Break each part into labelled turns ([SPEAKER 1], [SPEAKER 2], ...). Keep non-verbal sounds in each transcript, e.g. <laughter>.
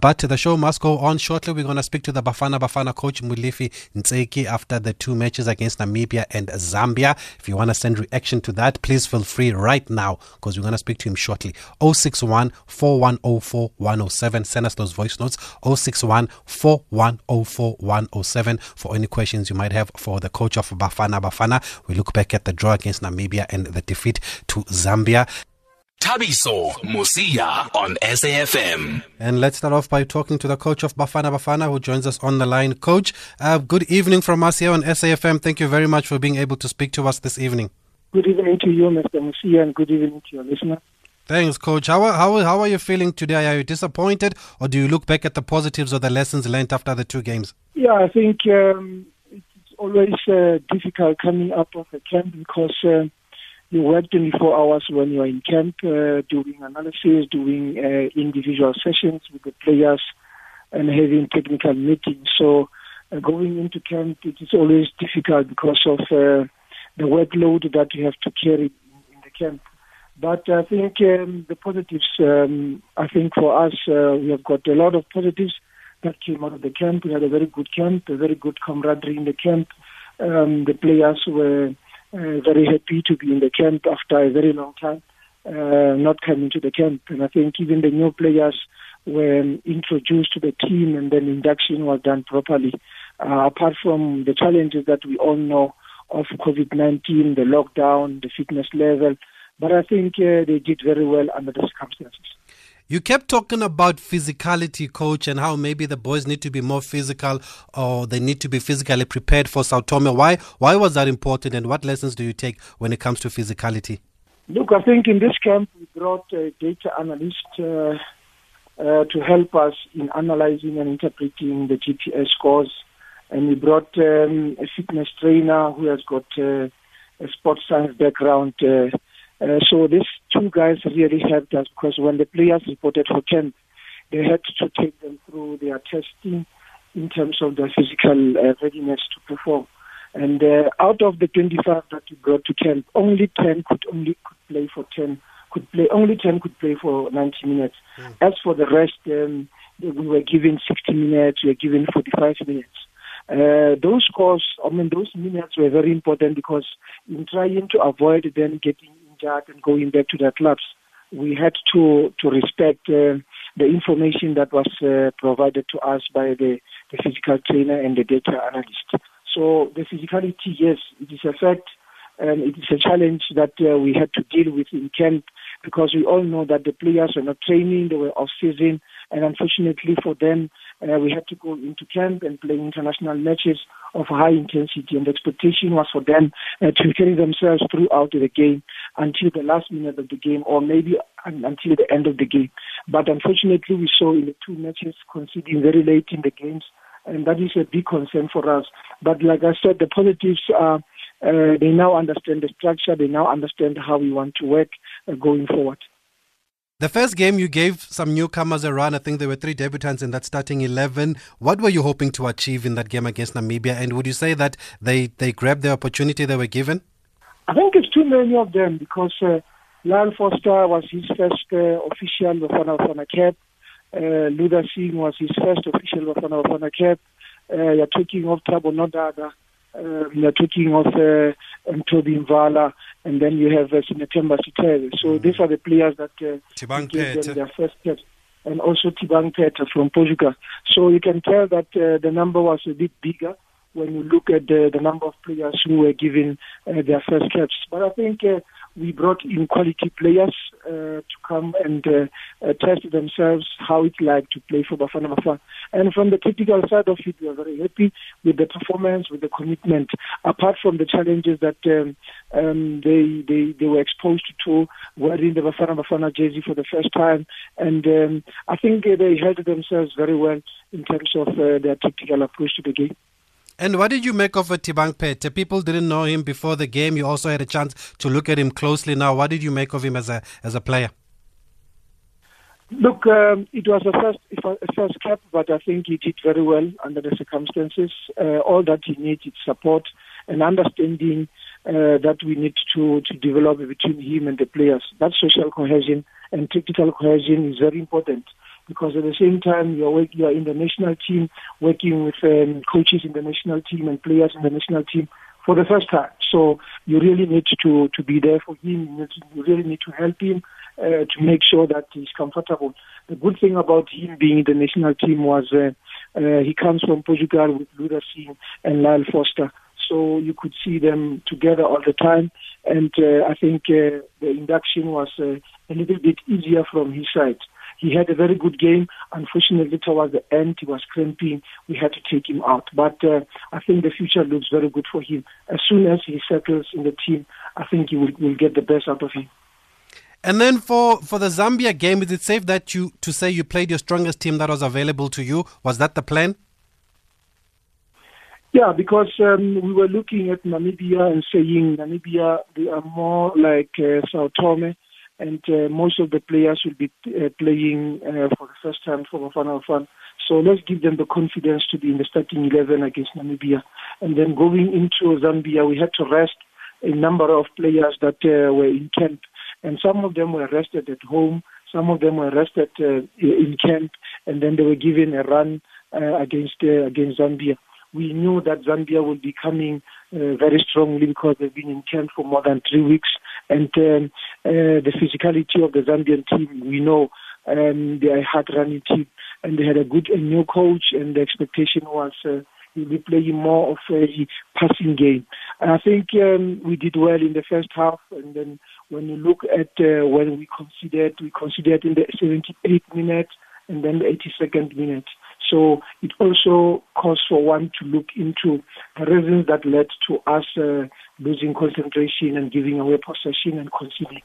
[SPEAKER 1] But the show must go on shortly. We're going to speak to the Bafana Bafana coach Molefi Ntseki after the two matches against Namibia and Zambia. If you want to send reaction to that, please feel free right now because we're going to speak to him shortly. 061 4104 107. Send us those voice notes. 061 4104 107 for any questions you might have for the coach of Bafana Bafana. We look back at the draw against Namibia and the defeat to Zambia.
[SPEAKER 2] Thabiso Mosia on SAFM.
[SPEAKER 1] And let's start off by talking to the coach of Bafana Bafana who joins us on the line. Coach, uh, good evening from us here on SAFM. Thank you very much for being able to speak to us this evening.
[SPEAKER 3] Good evening to you, Mr. Mosia, and good evening to your listener.
[SPEAKER 1] Thanks, Coach. How are, how, how are you feeling today? Are you disappointed or do you look back at the positives or the lessons learned after the two games?
[SPEAKER 3] Yeah, I think um, it's always uh, difficult coming up of a camp because uh, you work 24 hours when you're in camp, uh, doing analysis, doing uh, individual sessions with the players, and having technical meetings. So uh, going into camp, it is always difficult because of uh, the workload that you have to carry in, in the camp. But I think um, the positives, um, I think for us, uh, we have got a lot of positives that came out of the camp. We had a very good camp, a very good camaraderie in the camp. Um, the players were uh, very happy to be in the camp after a very long time, uh, not coming to the camp. And I think even the new players were introduced to the team and then induction was done properly. Uh, apart from the challenges that we all know of COVID-19, the lockdown, the fitness level, but I think uh, they did very well under the circumstances.
[SPEAKER 1] You kept talking about physicality, coach, and how maybe the boys need to be more physical or they need to be physically prepared for Sao Tome. Why, why was that important, and what lessons do you take when it comes to physicality?
[SPEAKER 3] Look, I think in this camp we brought a data analyst uh, uh, to help us in analyzing and interpreting the GPS scores, and we brought um, a fitness trainer who has got uh, a sports science background. Uh, uh, so these two guys really helped us because when the players reported for camp, they had to take them through their testing in terms of their physical uh, readiness to perform. And uh, out of the 25 that we brought to camp, only 10 could only could play for 10 could play only 10 could play for 90 minutes. Mm. As for the rest, um, we were given 60 minutes, we were given 45 minutes. Uh, those scores, I mean, those minutes were very important because in trying to avoid them getting injured and going back to their clubs, we had to to respect uh, the information that was uh, provided to us by the, the physical trainer and the data analyst. So the physicality, yes, it is a fact, and it is a challenge that uh, we had to deal with in camp because we all know that the players were not training, they were off season, and unfortunately for them, uh, we had to go into camp and play international matches of high intensity, and the expectation was for them uh, to carry themselves throughout the game until the last minute of the game, or maybe until the end of the game. But unfortunately, we saw in the two matches conceding very late in the games, and that is a big concern for us. But like I said, the positives are. Uh, they now understand the structure. They now understand how we want to work uh, going forward.
[SPEAKER 1] The first game you gave some newcomers a run. I think there were three debutants in that starting 11. What were you hoping to achieve in that game against Namibia? And would you say that they, they grabbed the opportunity they were given?
[SPEAKER 3] I think it's too many of them because uh, Lyle Foster was his first uh, official Bafana Bafana cap. Uh, Luther Singh was his first official Bafana Bafana cap. Uh, you're talking of Thabo Nodada. Uh, you're talking of uh, um, Toby Mvala and then you have uh, Sinetemba Sitere. So mm. these are the players that uh, gave them their first steps. And also Thibang Phete from Portugal. So you can tell that uh, the number was a bit bigger when you look at the, the number of players who were given uh, their first caps. But I think uh, we brought in quality players uh, to come and uh, uh, test themselves how it's like to play for Bafana Bafana. And from the technical side of it, we are very happy with the performance, with the commitment. Apart from the challenges that um, um, they, they they were exposed to wearing the Bafana Bafana jersey for the first time, and um, I think they held themselves very well in terms of uh, their technical approach to the game.
[SPEAKER 1] And what did you make of Thibang Phete? People didn't know him before the game. You also had a chance to look at him closely now. What did you make of him as a as a player?
[SPEAKER 3] Look, um, it was a first a first cap, but I think he did very well under the circumstances. Uh, all that he needs is support and understanding uh, that we need to to develop between him and the players. That social cohesion and technical cohesion is very important because at the same time you're you're in the national team, working with um, coaches in the national team and players in the national team for the first time. So you really need to to be there for him. You really need to help him uh, to make sure that he's comfortable. The good thing about him being in the national team was uh, uh, he comes from Portugal with Luther Singh and Lyle Foster. So you could see them together all the time. And uh, I think uh, the induction was uh, a little bit easier from his side. He had a very good game. Unfortunately, towards the end, he was cramping. We had to take him out. But uh, I think the future looks very good for him. As soon as he settles in the team, I think he will, will get the best out of him.
[SPEAKER 1] And then for, for the Zambia game, is it safe that you to say you played your strongest team that was available to you? Was that the plan?
[SPEAKER 3] Yeah, because um, we were looking at Namibia and saying Namibia they are more like uh, Sao Tome, and uh, most of the players will be uh, playing uh, for the first time for Bafana Bafana. So let's give them the confidence to be in the starting 11 against Namibia. And then going into Zambia, we had to rest a number of players that uh, were in camp and some of them were rested at home, some of them were rested uh, in camp, and then they were given a run uh, against against Zambia. We knew that Zambia would be coming very strongly because they've been in camp for more than three weeks, and um, uh, the physicality of the Zambian team, we know um, they are a hard running team, and they had a good a new coach, and the expectation was. Uh, We'll be playing more of a passing game. And I think um, we did well in the first half, and then when you look at uh, when we considered, we considered in the 78th minute and then the 82nd minute. So it also calls for one to look into the reasons that led to us uh, losing concentration and giving away possession and conceding.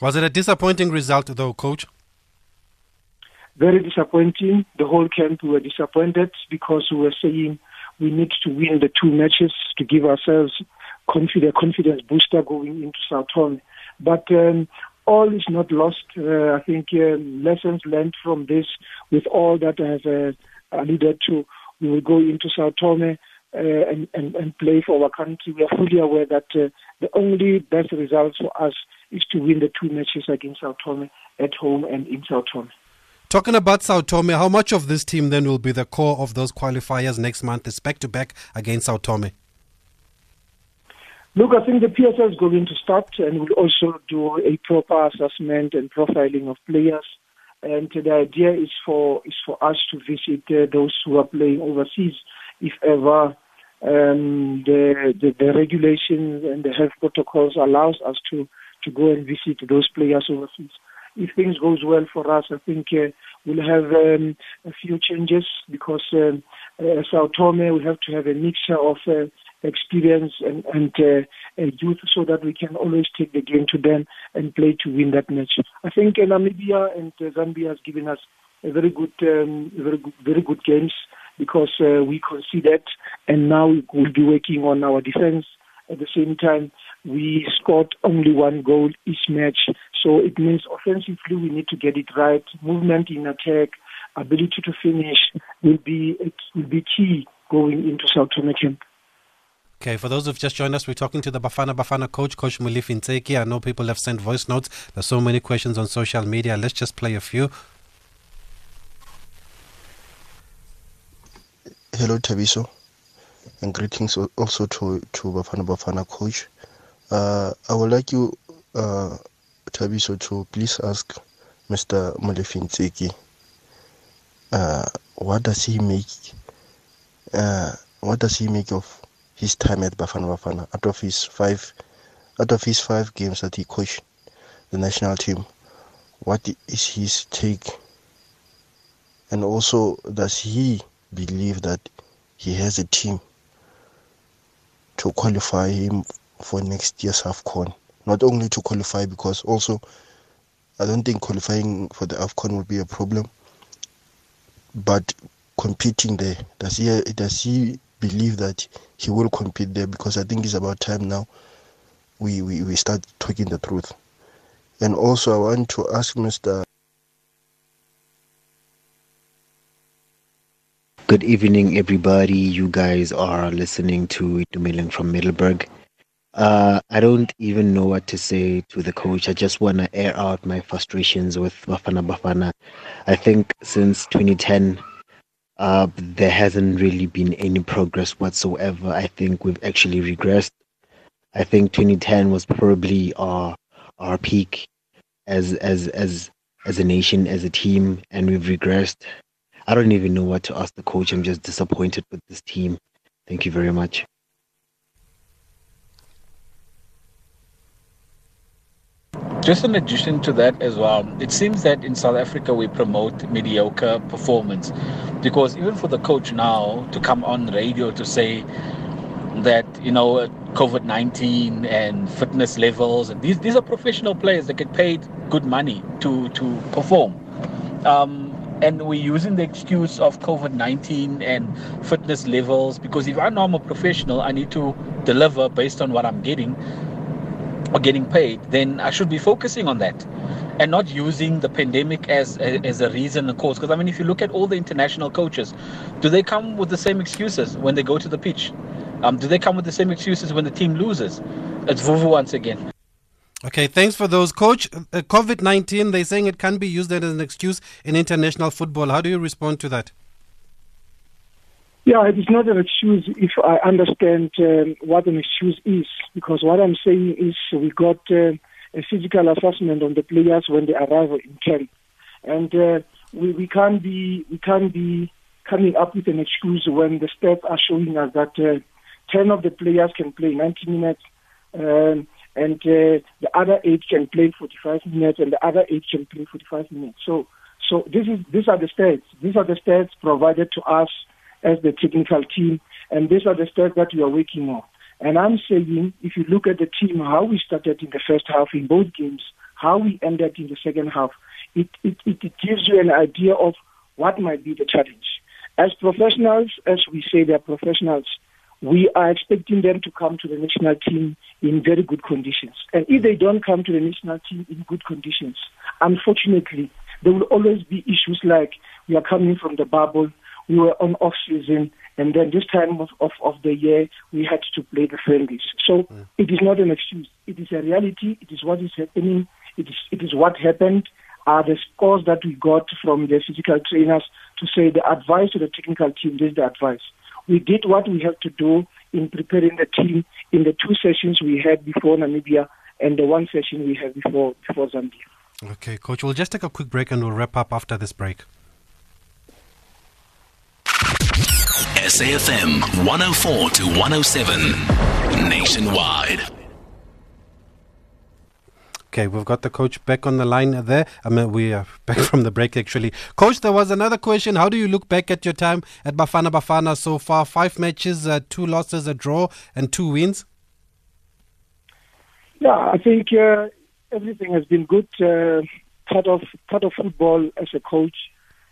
[SPEAKER 1] Was it a disappointing result, though, coach?
[SPEAKER 3] Very disappointing. The whole camp were disappointed because we were saying we need to win the two matches to give ourselves confidence, confidence booster going into Tome. But um, all is not lost. Uh, I think uh, lessons learned from this, with all that I have uh, alluded to, we will go into Sao Tome uh, and, and, and play for our country. We are fully aware that uh, the only best result for us is to win the two matches against Sao Tome at home and in Sao Tome.
[SPEAKER 1] Talking about Sao Tome, how much of this team then will be the core of those qualifiers next month, is back to back against Sao Tome?
[SPEAKER 3] Look, I think the PSL is going to start and will also do a proper assessment and profiling of players. And the idea is for is for us to visit uh, those who are playing overseas, if ever um, the, the, the regulations and the health protocols allows us to to go and visit those players overseas. If things goes well for us, I think uh, we'll have um, a few changes because um, uh, Sao Tome will have to have a mixture of uh, experience and, and uh, youth so that we can always take the game to them and play to win that match. I think uh, Namibia and uh, Zambia has given us a very good, um, very good, very good games because uh, we conceded and now we'll be working on our defense. At the same time, we scored only one goal each match. So it means offensively we need to get it right. Movement in attack, ability to finish will be will be key going into South America.
[SPEAKER 1] Okay, for those who've just joined us, we're talking to the Bafana Bafana coach, Coach Molefi Ntseki. I know people have sent voice notes. There's so many questions on social media. Let's just play a few.
[SPEAKER 4] Hello, Thabiso, and greetings also to, to Bafana Bafana coach. Uh, I would like you, uh, Thabiso, to please ask Mr. Molefi Ntseki, uh, what does he make? Uh, what does he make of his time at Bafana Bafana. Out of his five, out of his five games that he coached the national team, what is his take? And also, does he believe that he has a team to qualify him for next year's AFCON? Not only to qualify, because also I don't think qualifying for the AFCON will be a problem, but competing there, does he does he believe that he will compete there because I think it's about time now we, we, we start talking the truth. And also, I want to ask Mr.
[SPEAKER 5] Good evening, everybody. You guys are listening to Dumelin from Middelburg. Uh, I don't even know what to say to the coach. I just want to air out my frustrations with Bafana Bafana. I think since 2010, uh, there hasn't really been any progress whatsoever. I think we've actually regressed. I think 2010 was probably our our peak as as as as a nation, as a team, and we've regressed. I don't even know what to ask the coach. I'm just disappointed with this team. Thank you very much.
[SPEAKER 6] Just in addition to that as well, it seems that in South Africa we promote mediocre performance because even for the coach now to come on radio to say that you know COVID nineteen and fitness levels and these these are professional players that get paid good money to to perform. Um, and we're using the excuse of COVID 19 and fitness levels because if I know I'm a professional, I need to deliver based on what I'm getting or getting paid, then I should be focusing on that and not using the pandemic as as a reason and cause. Because I mean, if you look at all the international coaches, do they come with the same excuses when they go to the pitch? Um, do they come with the same excuses when the team loses? It's Vuvu once again.
[SPEAKER 1] Okay, thanks for those, Coach. Uh, COVID 19, they're saying it can be used as an excuse in international football. How do you respond to that?
[SPEAKER 3] Yeah, it is not an excuse if I understand um, what an excuse is, because what I'm saying is we got uh, a physical assessment on the players when they arrive in camp, and uh, we, we can't be we can't be coming up with an excuse when the stats are showing us that uh, ten of the players can play 90 minutes. Um, and uh, the other eight can play 45 minutes, and the other eight can play 45 minutes. So, so this is these are the stats. These are the stats provided to us as the technical team, and these are the steps that we are working on. And I'm saying, if you look at the team, how we started in the first half in both games, how we ended in the second half, it, it, it gives you an idea of what might be the challenge. As professionals, as we say, they're professionals, we are expecting them to come to the national team in very good conditions. And if they don't come to the national team in good conditions, unfortunately, there will always be issues like we are coming from the bubble, we were on off season, and then this time of, of, of the year we had to play the friendlies. So mm. it is not an excuse. It is a reality. It is what is happening. It is it is what happened. Are the scores that we got from the physical trainers to say the advice to the technical team. This is the advice. We did what we had to do in preparing the team in the two sessions we had before Namibia and the one session we had before before Zambia.
[SPEAKER 1] Okay, coach. We'll just take a quick break and we'll wrap up after this break.
[SPEAKER 2] SAFM 104 to 107 nationwide.
[SPEAKER 1] Okay, we've got the coach back on the line there. I mean, we are <laughs> back from the break actually. Coach, there was another question. How do you look back at your time at Bafana Bafana so far? Five matches, uh, two losses, a draw, and two wins.
[SPEAKER 3] Yeah, I think uh, everything has been good. Uh, part of part of football as a coach,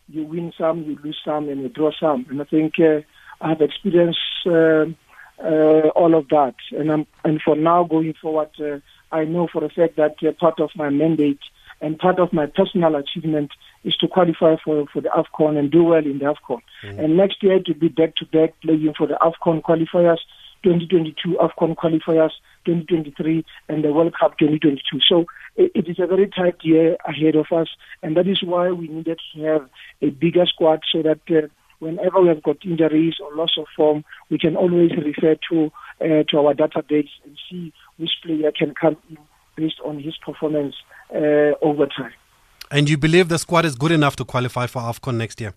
[SPEAKER 3] you win some, you lose some, and you draw some. And I think uh, I've experienced uh, uh, all of that, and I'm, and for now going forward, uh, I know for a fact that uh, part of my mandate and part of my personal achievement is to qualify for for the Afcon and do well in the Afcon. Mm-hmm. And next year to be back to back playing for the Afcon qualifiers, 2022 Afcon qualifiers, 2023, and the World Cup 2022. So it, it is a very tight year ahead of us, and that is why we needed to have a bigger squad so that. Uh, whenever we have got injuries or loss of form, we can always refer to uh, to our database and see which player can come in based on his performance uh, over time.
[SPEAKER 1] And you believe the squad is good enough to qualify for AFCON next year?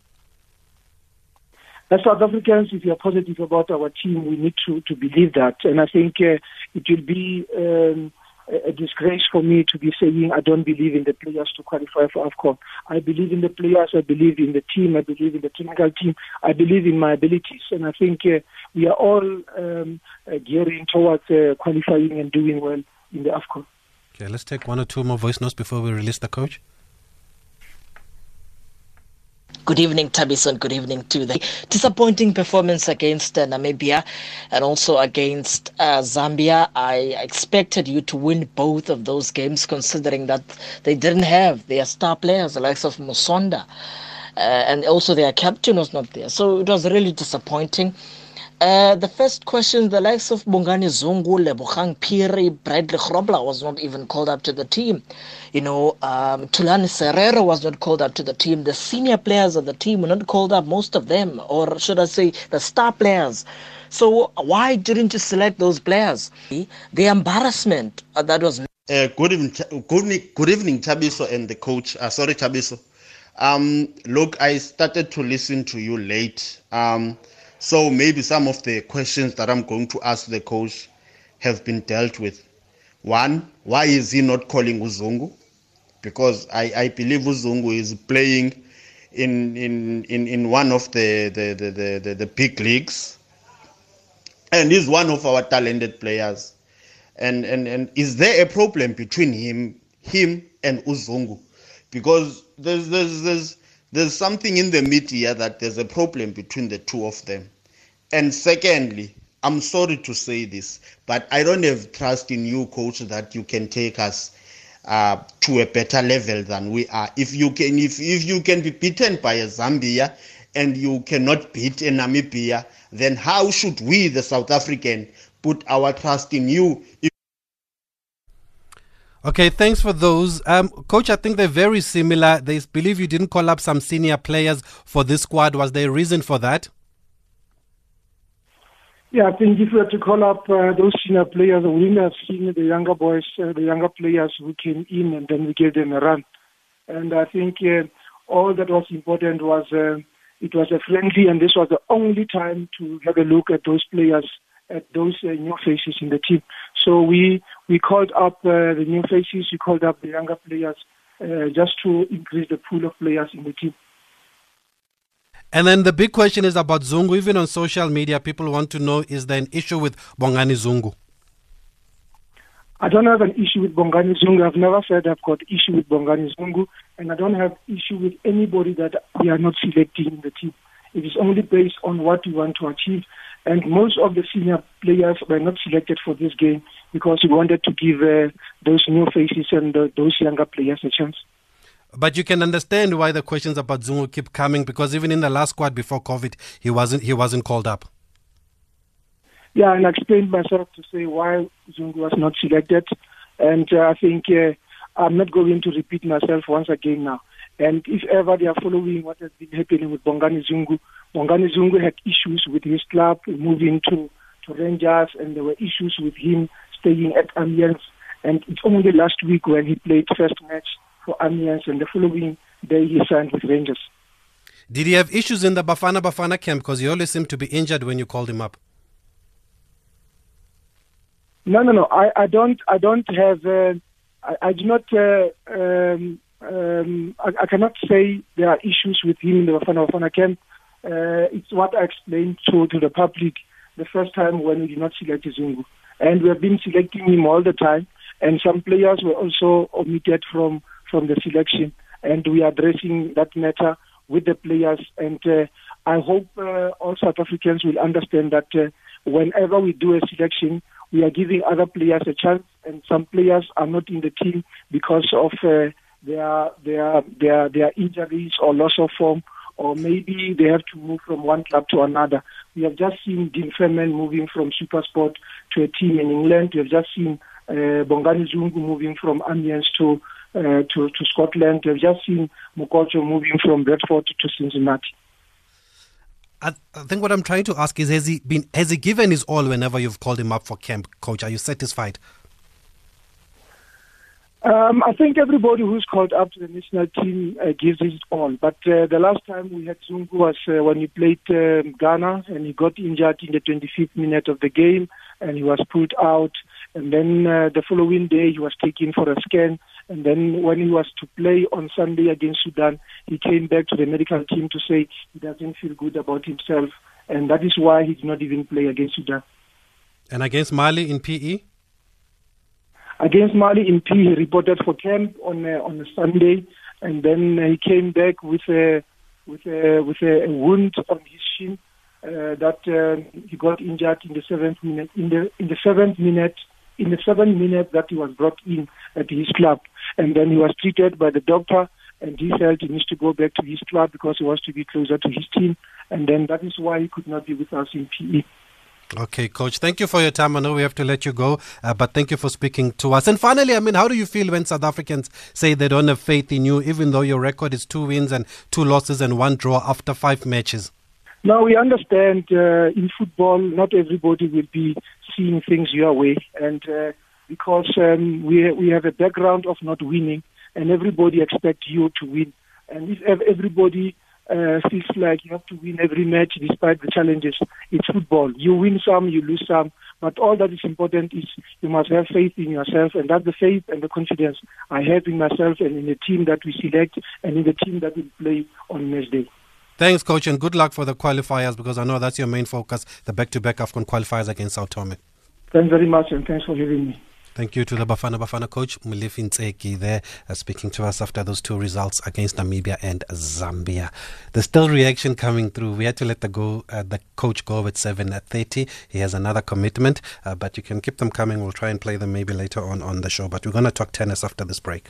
[SPEAKER 3] As South Africans, if you are positive about our team, we need to, to believe that. And I think uh, it will be um, a disgrace for me to be saying I don't believe in the players to qualify for AFCON. I believe in the players, I believe in the team, I believe in the technical team, I believe in my abilities. And I think uh, we are all um, uh, gearing towards uh, qualifying and doing well in the AFCON.
[SPEAKER 1] Okay, let's take one or two more voice notes before we release the coach.
[SPEAKER 7] Good evening, Tabison. Good evening to the disappointing performance against uh, Namibia and also against uh, Zambia. I expected you to win both of those games, considering that they didn't have their star players, the likes of Musonda, uh, and also their captain was not there. So it was really disappointing. Uh, the first question, the likes of Bongani Zungu, Lebogang Phiri, Bradley Grobler was not even called up to the team. You know, um, Thulani Serero was not called up to the team. The senior players of the team were not called up, most of them, or should I say, the star players. So why didn't you select those players? The embarrassment uh, that was.
[SPEAKER 8] Uh, good evening, good, good evening, Chabiso and the coach. Uh, sorry, Chabiso. Um, look, I started to listen to you late. Um, so maybe some of the questions that I'm going to ask the coach have been dealt with. One, why is he not calling Uzungu? Because I, I believe Uzungu is playing in in, in, in one of the the, the, the, the big leagues. And he's one of our talented players. And, and and is there a problem between him him and Uzungu? Because there's there's there's there's something in the media that there's a problem between the two of them. And secondly, I'm sorry to say this, but I don't have trust in you, coach, that you can take us uh, to a better level than we are. If you can, if if you can be beaten by a Zambia and you cannot beat a Namibia, then how should we, the South African, put our trust in you? If
[SPEAKER 1] Okay, thanks for those. Um, Coach, I think they're very similar. They believe you didn't call up some senior players for this squad. Was there a reason for that?
[SPEAKER 3] Yeah, I think if we had to call up uh, those senior players, we wouldn't have seen the younger boys, uh, the younger players who came in, and then we gave them a run. And I think uh, all that was important was uh, it was a friendly, and this was the only time to have a look at those players, at those uh, new faces in the team. So we we called up uh, the new faces, we called up the younger players, uh, just to increase the pool of players in the team.
[SPEAKER 1] And then the big question is about Zungu. Even on social media, people want to know is there an issue with Bongani Zungu?
[SPEAKER 3] I don't have an issue with Bongani Zungu. I've never said I've got issue with Bongani Zungu, and I don't have issue with anybody that we are not selecting in the team. It is only based on what we want to achieve. And most of the senior players were not selected for this game because we wanted to give uh, those new faces and uh, those younger players a chance.
[SPEAKER 1] But you can understand why the questions about Zungu keep coming because even in the last squad before COVID, he wasn't he wasn't called up.
[SPEAKER 3] Yeah, and I explained myself to say why Zungu was not selected, and uh, I think uh, I'm not going to repeat myself once again now. And if ever they are following what has been happening with Bongani Zungu, Bongani Zungu had issues with his club moving to, to Rangers, and there were issues with him staying at Amiens. And it's only last week when he played first match for Amiens, and the following day he signed with Rangers.
[SPEAKER 1] Did he have issues in the Bafana Bafana camp? Because he always seemed to be injured when you called him up.
[SPEAKER 3] No, no, no. I, I don't. I don't have. Uh, I, I do not. Uh, um, um, I, I, cannot say there are issues with him in the Bafana Bafana camp. Uh, it's what I explained to to the public the first time when we did not select Zungu, and we have been selecting him all the time. And some players were also omitted from from the selection, and we are addressing that matter with the players. And uh, I hope uh, all South Africans will understand that uh, whenever we do a selection, we are giving other players a chance, and some players are not in the team because of uh, their their their their injuries or loss of form, or maybe they have to move from one club to another. We have just seen Dean Furman moving from SuperSport to a team in England. We have just seen uh, Bongani Zungu moving from Amiens to uh, to, to Scotland. We've just seen Mokotjo moving from Brentford to Cincinnati.
[SPEAKER 1] I, I think what I'm trying to ask is: Has he been? Has he given his all whenever you've called him up for camp, coach? Are you satisfied?
[SPEAKER 3] Um, I think everybody who's called up to the national team uh, gives his all. But uh, the last time we had Zungu was uh, when he played um, Ghana and he got injured in the 25th minute of the game and he was pulled out. And then uh, the following day he was taken for a scan and then when he was to play on Sunday against Sudan, he came back to the medical team to say he doesn't feel good about himself. And that is why he did not even play against Sudan.
[SPEAKER 1] And against Mali in PE?
[SPEAKER 3] Against Mali in PE, he reported for camp on uh, on a Sunday, and then he came back with a with a with a, wound on his shin uh, that uh, he got injured in the seventh minute. In the in the seventh minute, in the seventh minute that he was brought in at his club, and then he was treated by the doctor, and he felt he needs to go back to his club because he wants to be closer to his team, and then that is why he could not be with us in PE.
[SPEAKER 1] Okay, coach. Thank you for your time. I know we have to let you go, uh, but thank you for speaking to us. And finally, I mean, how do you feel when South Africans say they don't have faith in you, even though your record is two wins and two losses and one draw after five matches?
[SPEAKER 3] Now we understand uh, in football, not everybody will be seeing things your way, and uh, because um, we we have a background of not winning, and everybody expects you to win, and if everybody uh, feels like you have to win every match despite the challenges. It's football. You win some, you lose some, but all that is important is you must have faith in yourself, and that's the faith and the confidence I have in myself and in the team that we select and in the team that will play on match day.
[SPEAKER 1] Thanks, coach, and good luck for the qualifiers because I know that's your main focus, the back-to-back AFCON qualifiers against Sao Tome.
[SPEAKER 3] Thanks very much, and thanks for having me.
[SPEAKER 1] Thank you to the Bafana Bafana coach, Ntseki, there uh, speaking to us after those two results against Namibia and Zambia. There's still reaction coming through. We had to let the go uh, the coach go at 7.30. He has another commitment, uh, but you can keep them coming. We'll try and play them maybe later on on the show. But we're going to talk tennis after this break.